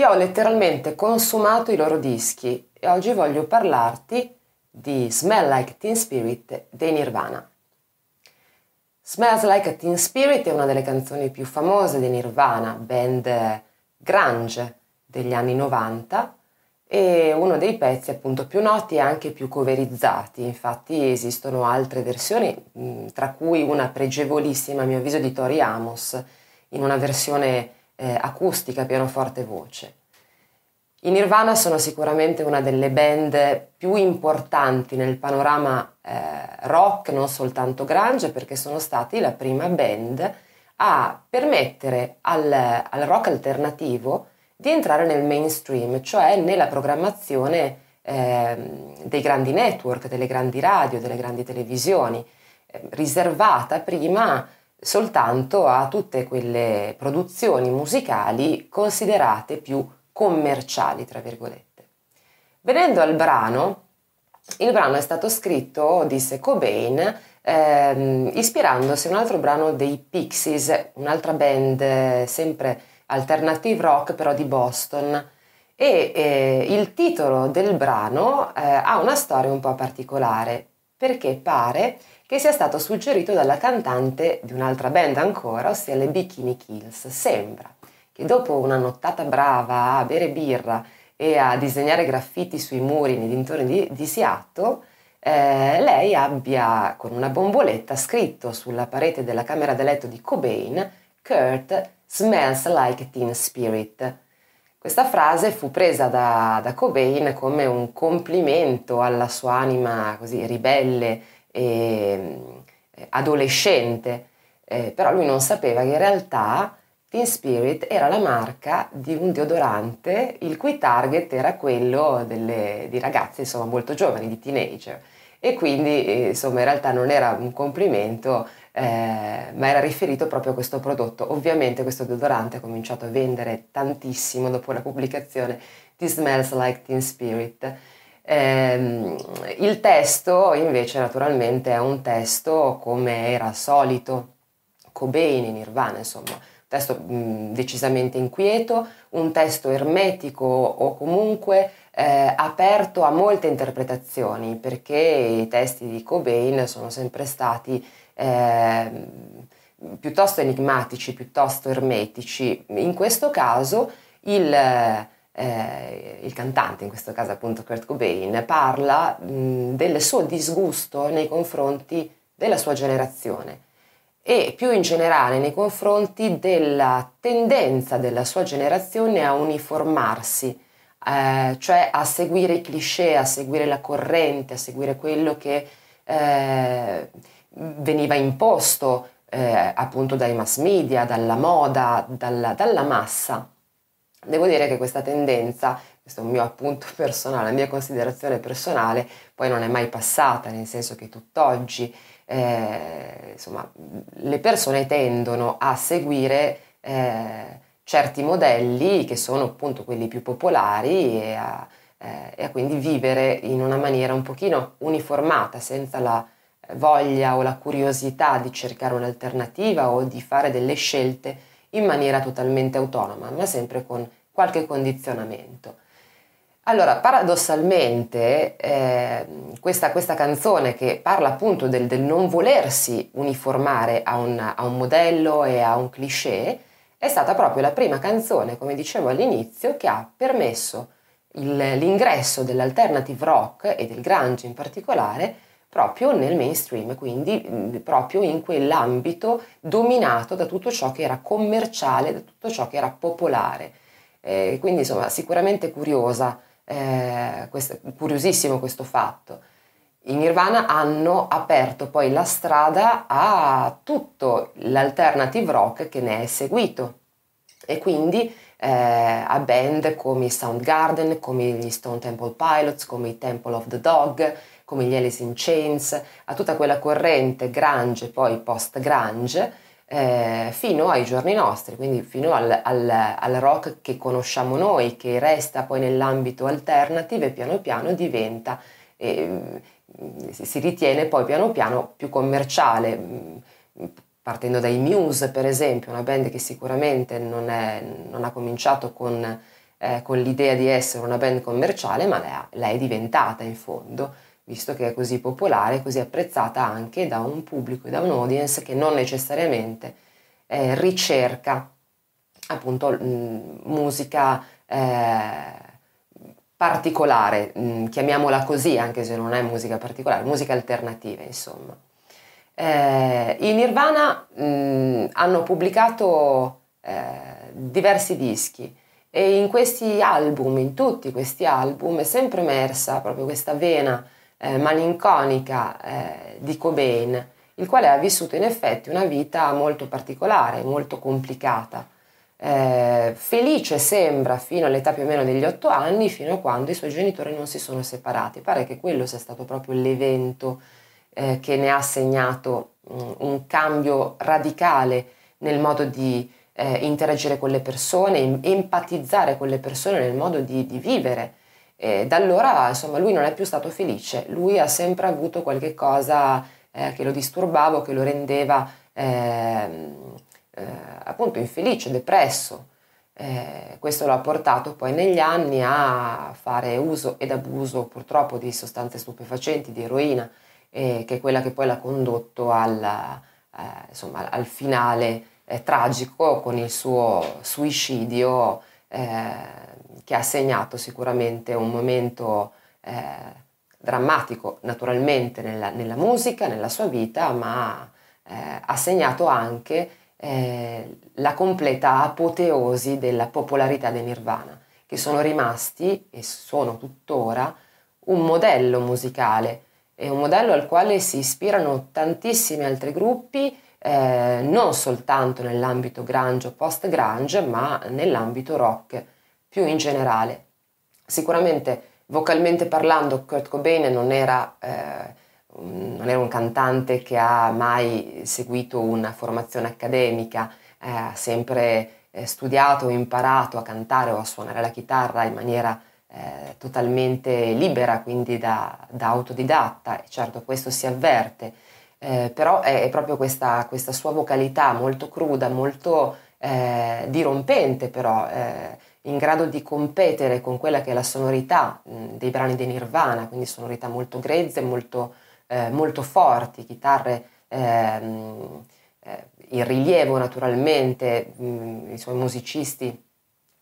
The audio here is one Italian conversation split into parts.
Io ho letteralmente consumato i loro dischi e oggi voglio parlarti di Smell Like Teen Spirit dei Nirvana. Smells Like Teen Spirit è una delle canzoni più famose di Nirvana, band grunge degli anni 90 e uno dei pezzi appunto più noti e anche più coverizzati. Infatti esistono altre versioni, tra cui una pregevolissima a mio avviso di Tori Amos in una versione eh, acustica, pianoforte e voce. I Nirvana sono sicuramente una delle band più importanti nel panorama eh, rock, non soltanto grunge, perché sono stati la prima band a permettere al, al rock alternativo di entrare nel mainstream, cioè nella programmazione eh, dei grandi network, delle grandi radio, delle grandi televisioni, eh, riservata prima soltanto a tutte quelle produzioni musicali considerate più commerciali, tra virgolette. Venendo al brano, il brano è stato scritto, disse Cobain, ehm, ispirandosi a un altro brano dei Pixies, un'altra band eh, sempre alternative rock però di Boston. E eh, il titolo del brano eh, ha una storia un po' particolare perché pare che sia stato suggerito dalla cantante di un'altra band ancora, ossia le Bikini Kills. Sembra che dopo una nottata brava a bere birra e a disegnare graffiti sui muri nei dintorni di, di Seattle, eh, lei abbia con una bomboletta scritto sulla parete della camera da letto di Cobain Kurt smells like teen spirit. Questa frase fu presa da, da Cobain come un complimento alla sua anima così ribelle e eh, adolescente, eh, però lui non sapeva che in realtà Teen Spirit era la marca di un deodorante il cui target era quello delle, di ragazzi insomma, molto giovani, di teenager. E quindi insomma in realtà non era un complimento, eh, ma era riferito proprio a questo prodotto. Ovviamente questo deodorante ha cominciato a vendere tantissimo dopo la pubblicazione di Smells Like Teen Spirit. Eh, il testo invece naturalmente è un testo come era solito, Cobain in Nirvana insomma, testo mh, decisamente inquieto, un testo ermetico o comunque eh, aperto a molte interpretazioni, perché i testi di Cobain sono sempre stati eh, piuttosto enigmatici, piuttosto ermetici. In questo caso il, eh, il cantante, in questo caso appunto Kurt Cobain, parla mh, del suo disgusto nei confronti della sua generazione e più in generale nei confronti della tendenza della sua generazione a uniformarsi, eh, cioè a seguire i cliché, a seguire la corrente, a seguire quello che eh, veniva imposto eh, appunto dai mass media, dalla moda, dalla, dalla massa. Devo dire che questa tendenza, questo è un mio appunto personale, la mia considerazione personale, poi non è mai passata, nel senso che tutt'oggi eh, insomma, le persone tendono a seguire eh, certi modelli che sono appunto quelli più popolari e a, eh, e a, quindi vivere in una maniera un pochino uniformata, senza la voglia o la curiosità di cercare un'alternativa o di fare delle scelte in maniera totalmente autonoma, ma sempre con qualche condizionamento. Allora, paradossalmente, eh, questa, questa, canzone che parla appunto del, del non volersi uniformare a un, a un, modello e a un cliché, è stata proprio la prima canzone, come dicevo all'inizio, che ha permesso il, l'ingresso dell'alternative rock e del grunge in particolare proprio nel mainstream, quindi proprio in quell'ambito dominato da tutto ciò che era commerciale, da tutto ciò che era popolare. Eh, quindi insomma sicuramente curiosa eh, questo, curiosissimo questo fatto. I Nirvana hanno aperto poi la strada a tutto l'alternative rock che ne è seguito. E quindi eh, a band come i Soundgarden, come gli Stone Temple Pilots, come i Temple of the Dog, come gli Alice in Chains, a tutta quella corrente grunge, poi post-grunge, eh, fino ai giorni nostri, quindi fino al, al, al, rock che conosciamo noi, che resta poi nell'ambito alternative e piano piano diventa, eh, si ritiene poi piano piano più commerciale, mm, partendo dai Muse per esempio, una band che sicuramente non, è, non ha cominciato con eh, con l'idea di essere una band commerciale, ma la, è diventata in fondo, visto che è così popolare, così apprezzata anche da un pubblico e da un audience che non necessariamente eh, ricerca appunto musica eh, particolare, mh, chiamiamola così, anche se non è musica particolare, musica alternativa, insomma. Eh, I Nirvana mh, hanno pubblicato eh, diversi dischi e in questi album, in tutti questi album, è sempre emersa proprio questa vena eh, malinconica eh, di Cobain, il quale ha vissuto in effetti una vita molto particolare, molto complicata eh, felice sembra fino all'età più o meno degli otto anni, fino a quando i suoi genitori non si sono separati. Pare che quello sia stato proprio l'evento eh, che ne ha segnato um, un cambio radicale nel modo di eh, interagire con le persone, empatizzare con le persone, nel modo di, di vivere. E da allora, insomma, lui non è più stato felice, lui ha sempre avuto qualche cosa eh, che lo disturbava, che lo rendeva ehm, eh, appunto infelice, depresso. Eh, questo lo ha portato poi negli anni a fare uso ed abuso purtroppo di sostanze stupefacenti, di eroina, eh, che è quella che poi l'ha condotto al, eh, insomma, al finale eh, tragico con il suo suicidio eh, che ha segnato sicuramente un momento drammatico naturalmente nella, nella, musica, nella sua vita, ma ha segnato anche eh, la completa apoteosi della popolarità dei Nirvana, che sono rimasti e sono tuttora un modello musicale e un modello al quale si ispirano tantissimi altri gruppi, eh, non soltanto nell'ambito grunge o post-grunge, ma nell'ambito rock più in generale. Sicuramente vocalmente parlando Kurt Cobain non era eh, non era un cantante che ha mai seguito una formazione accademica, eh, ha sempre eh, studiato o imparato a cantare o a suonare la chitarra in maniera eh, totalmente libera, quindi da, da, autodidatta, e certo questo si avverte, eh, però è, è proprio questa, questa, sua vocalità molto cruda, molto eh, dirompente però, eh, in grado di competere con quella che è la sonorità mh, dei brani di Nirvana, quindi sonorità molto grezze, molto eh, molto forti, chitarre ehm, eh, in rilievo naturalmente, mh, mm, i suoi musicisti,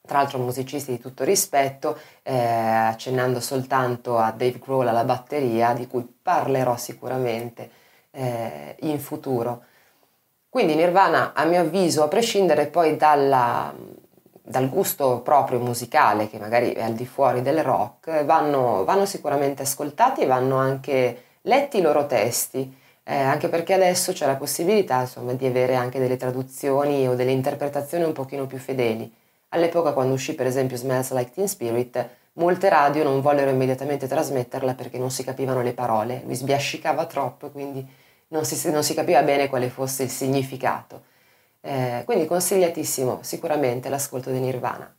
tra l'altro musicisti di tutto rispetto, eh, accennando soltanto a Dave Grohl alla batteria, di cui parlerò sicuramente eh, in futuro. Quindi Nirvana, a mio avviso, a prescindere poi dalla, dal gusto proprio musicale, che magari è al di fuori del rock, vanno, vanno sicuramente ascoltati e vanno anche letti i loro testi, eh, anche perché adesso c'è la possibilità insomma, di avere anche delle traduzioni o delle interpretazioni un pochino più fedeli. All'epoca quando uscì per esempio Smells Like Teen Spirit, molte radio non vollero immediatamente trasmetterla perché non si capivano le parole, lui sbiascicava troppo e quindi non si, non si capiva bene quale fosse il significato. Eh, quindi consigliatissimo sicuramente l'ascolto di Nirvana.